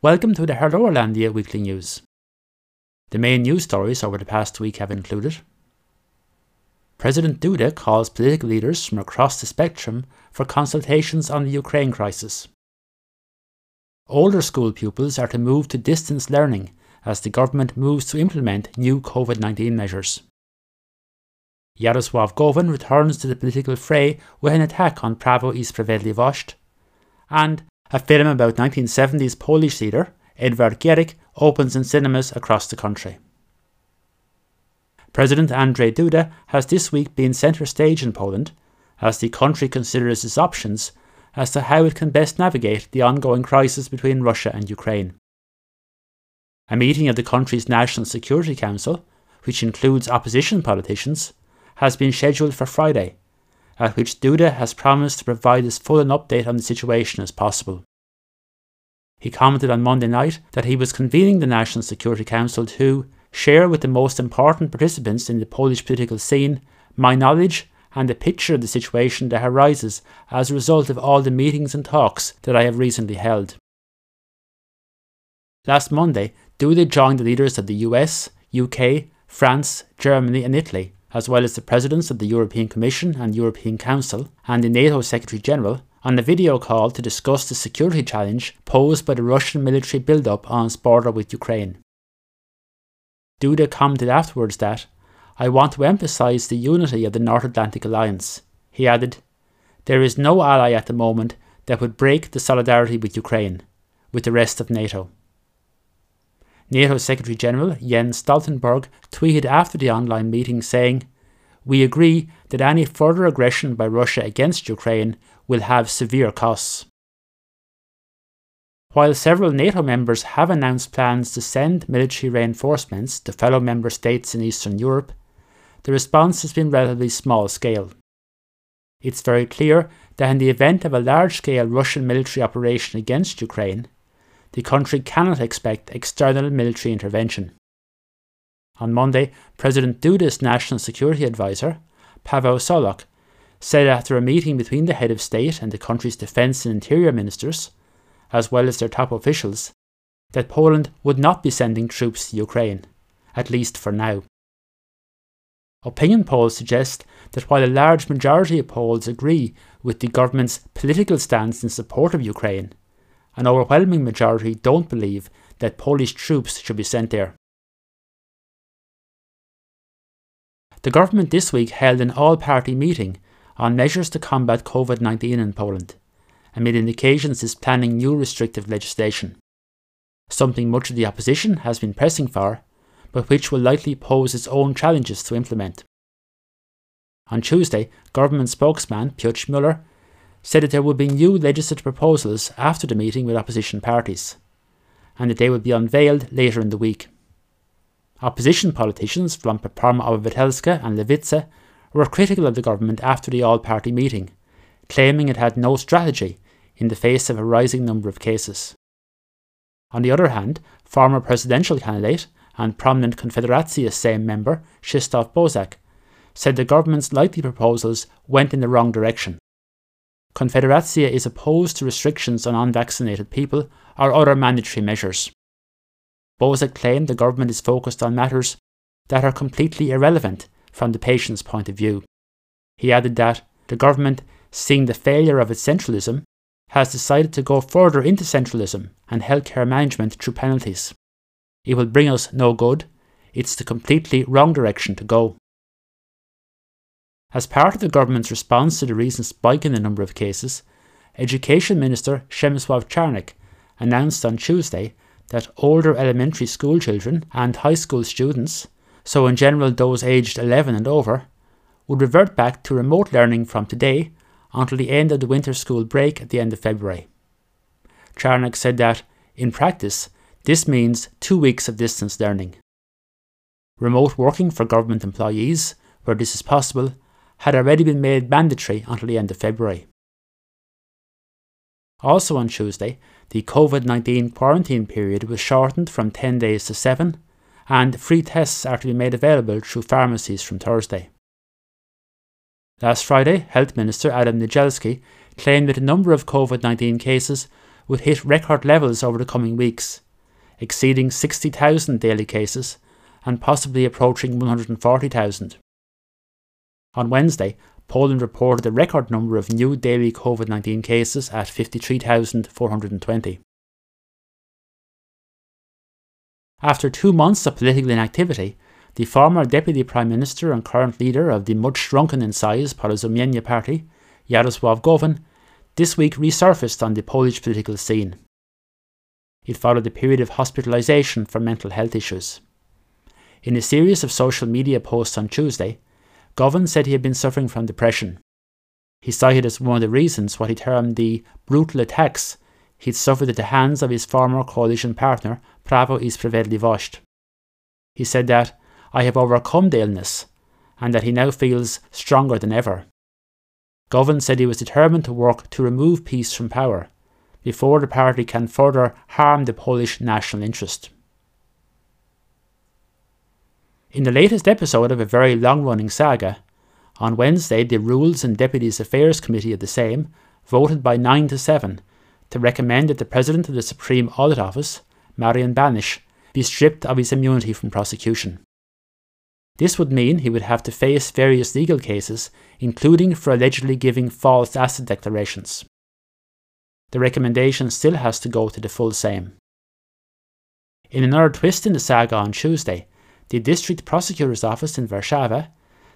Welcome to the Herlowerlandia Weekly News. The main news stories over the past week have included President Duda calls political leaders from across the spectrum for consultations on the Ukraine crisis. Older school pupils are to move to distance learning as the government moves to implement new COVID 19 measures. Jarosław Gowin returns to the political fray with an attack on Prawo i Sprawiedliwość, and a film about 1970s Polish leader Edward Gierek opens in cinemas across the country. President Andrzej Duda has this week been centre stage in Poland as the country considers its options as to how it can best navigate the ongoing crisis between Russia and Ukraine. A meeting of the country's National Security Council, which includes opposition politicians, has been scheduled for Friday at which Duda has promised to provide as full an update on the situation as possible. He commented on Monday night that he was convening the National Security Council to share with the most important participants in the Polish political scene my knowledge and a picture of the situation that arises as a result of all the meetings and talks that I have recently held. Last Monday, Duda joined the leaders of the US, UK, France, Germany, and Italy as well as the presidents of the European Commission and European Council and the NATO Secretary General, on a video call to discuss the security challenge posed by the Russian military build-up on its border with Ukraine. Duda commented afterwards that, I want to emphasise the unity of the North Atlantic Alliance. He added, There is no ally at the moment that would break the solidarity with Ukraine, with the rest of NATO. NATO Secretary General Jens Stoltenberg tweeted after the online meeting saying, We agree that any further aggression by Russia against Ukraine will have severe costs. While several NATO members have announced plans to send military reinforcements to fellow member states in Eastern Europe, the response has been relatively small scale. It's very clear that in the event of a large scale Russian military operation against Ukraine, the country cannot expect external military intervention. On Monday, President Duda's national security advisor, Paweł Soloch, said after a meeting between the head of state and the country's defence and interior ministers, as well as their top officials, that Poland would not be sending troops to Ukraine, at least for now. Opinion polls suggest that while a large majority of Poles agree with the government's political stance in support of Ukraine, an overwhelming majority don't believe that Polish troops should be sent there. The government this week held an all party meeting on measures to combat COVID 19 in Poland, amid indications it's planning new restrictive legislation. Something much of the opposition has been pressing for, but which will likely pose its own challenges to implement. On Tuesday, government spokesman Piotr Müller said that there would be new legislative proposals after the meeting with opposition parties, and that they would be unveiled later in the week. Opposition politicians from Platforma Obywatelska and Lewica were critical of the government after the all party meeting, claiming it had no strategy in the face of a rising number of cases. On the other hand, former presidential candidate and prominent Konfederacja Sejm member Krzysztof Bosak said the government's likely proposals went in the wrong direction Konfederacja is opposed to restrictions on unvaccinated people or other mandatory measures. Bosak claimed the government is focused on matters that are completely irrelevant from the patient's point of view. He added that the government, seeing the failure of its centralism, has decided to go further into centralism and healthcare management through penalties. It will bring us no good. It's the completely wrong direction to go. As part of the government's response to the recent spike in the number of cases, Education Minister Przemysław Czarnek announced on Tuesday that older elementary school children and high school students, so in general those aged 11 and over, would revert back to remote learning from today until the end of the winter school break at the end of February. Czarnek said that, in practice, this means two weeks of distance learning. Remote working for government employees, where this is possible, had already been made mandatory until the end of February. Also on Tuesday, the COVID 19 quarantine period was shortened from 10 days to 7, and free tests are to be made available through pharmacies from Thursday. Last Friday, Health Minister Adam Niedzielski claimed that the number of COVID 19 cases would hit record levels over the coming weeks, exceeding 60,000 daily cases and possibly approaching 140,000. On Wednesday, Poland reported a record number of new daily COVID 19 cases at 53,420. After two months of political inactivity, the former Deputy Prime Minister and current leader of the much shrunken in size Porozumienie Party, Jarosław Gowin, this week resurfaced on the Polish political scene. It followed a period of hospitalisation for mental health issues. In a series of social media posts on Tuesday, Gowin said he had been suffering from depression. He cited as one of the reasons what he termed the brutal attacks he'd suffered at the hands of his former coalition partner, Prawo i Sprawiedliwość. He said that, I have overcome the illness, and that he now feels stronger than ever. Gowin said he was determined to work to remove PiS from power, before the party can further harm the Polish national interest. In the latest episode of a very long running saga, on Wednesday the Rules and Deputies Affairs Committee of the Sejm voted by 9 to 7 to recommend that the President of the Supreme Audit Office, Marian Banaś, be stripped of his immunity from prosecution. This would mean he would have to face various legal cases, including for allegedly giving false asset declarations. The recommendation still has to go to the full Sejm. In another twist in the saga on Tuesday, the District Prosecutor's Office in Warszawa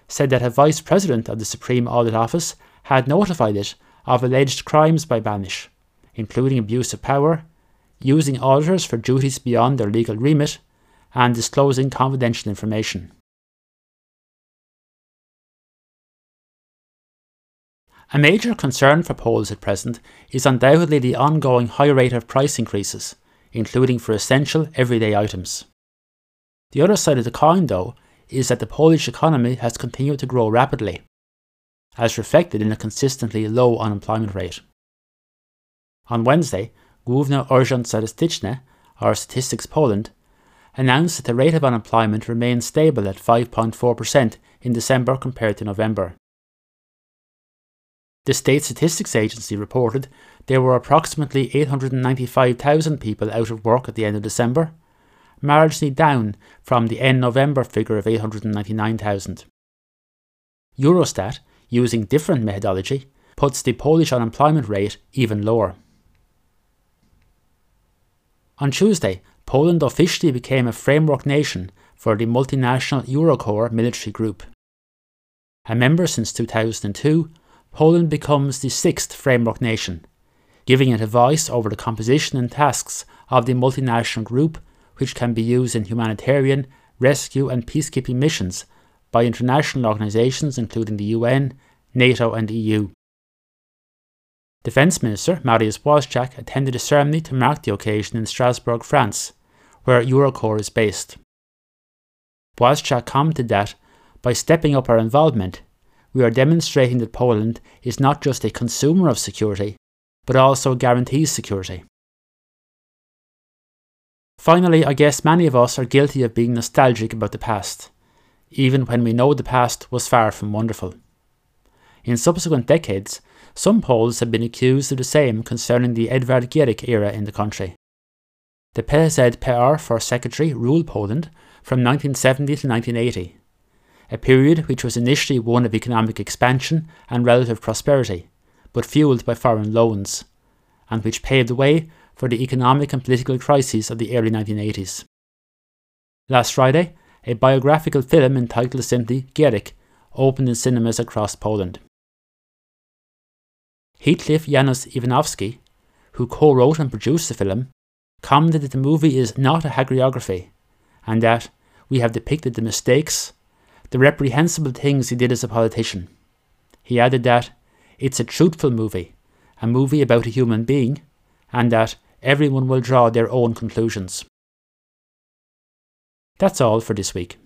said that a Vice President of the Supreme Audit Office had notified it of alleged crimes by Banaś, including abuse of power, using auditors for duties beyond their legal remit, and disclosing confidential information. A major concern for Poles at present is undoubtedly the ongoing high rate of price increases, including for essential everyday items. The other side of the coin, though, is that the Polish economy has continued to grow rapidly, as reflected in a consistently low unemployment rate. On Wednesday, Główny Urząd Statystyczny, or Statistics Poland, announced that the rate of unemployment remained stable at 5.4% in December compared to November. The State Statistics Agency reported there were approximately 895,000 people out of work at the end of December, marginally down from the end November figure of 899,000. Eurostat, using different methodology, puts the Polish unemployment rate even lower. On Tuesday, Poland officially became a framework nation for the multinational Eurocorps military group. A member since 2002, Poland becomes the sixth framework nation, giving it a voice over the composition and tasks of the multinational group, which can be used in humanitarian, rescue, and peacekeeping missions by international organisations including the UN, NATO, and EU. Defence Minister Mariusz Błaszczak attended a ceremony to mark the occasion in Strasbourg, France, where Eurocorps is based. Błaszczak commented that, by stepping up our involvement, we are demonstrating that Poland is not just a consumer of security, but also guarantees security. Finally, I guess many of us are guilty of being nostalgic about the past, even when we know the past was far from wonderful. In subsequent decades, some Poles have been accused of the same concerning the Edward Gierek era in the country. The PZPR First Secretary ruled Poland from 1970 to 1980 a period which was initially one of economic expansion and relative prosperity, but fueled by foreign loans, and which paved the way for the economic and political crises of the early 1980s. Last Friday, a biographical film entitled simply Gierek opened in cinemas across Poland. Heathcliff Janusz Iwanowski, who co wrote and produced the film, commented that the movie is not a hagiography and that we have depicted the mistakes, the reprehensible things he did as a politician. He added that it's a truthful movie, a movie about a human being, and that everyone will draw their own conclusions. That's all for this week.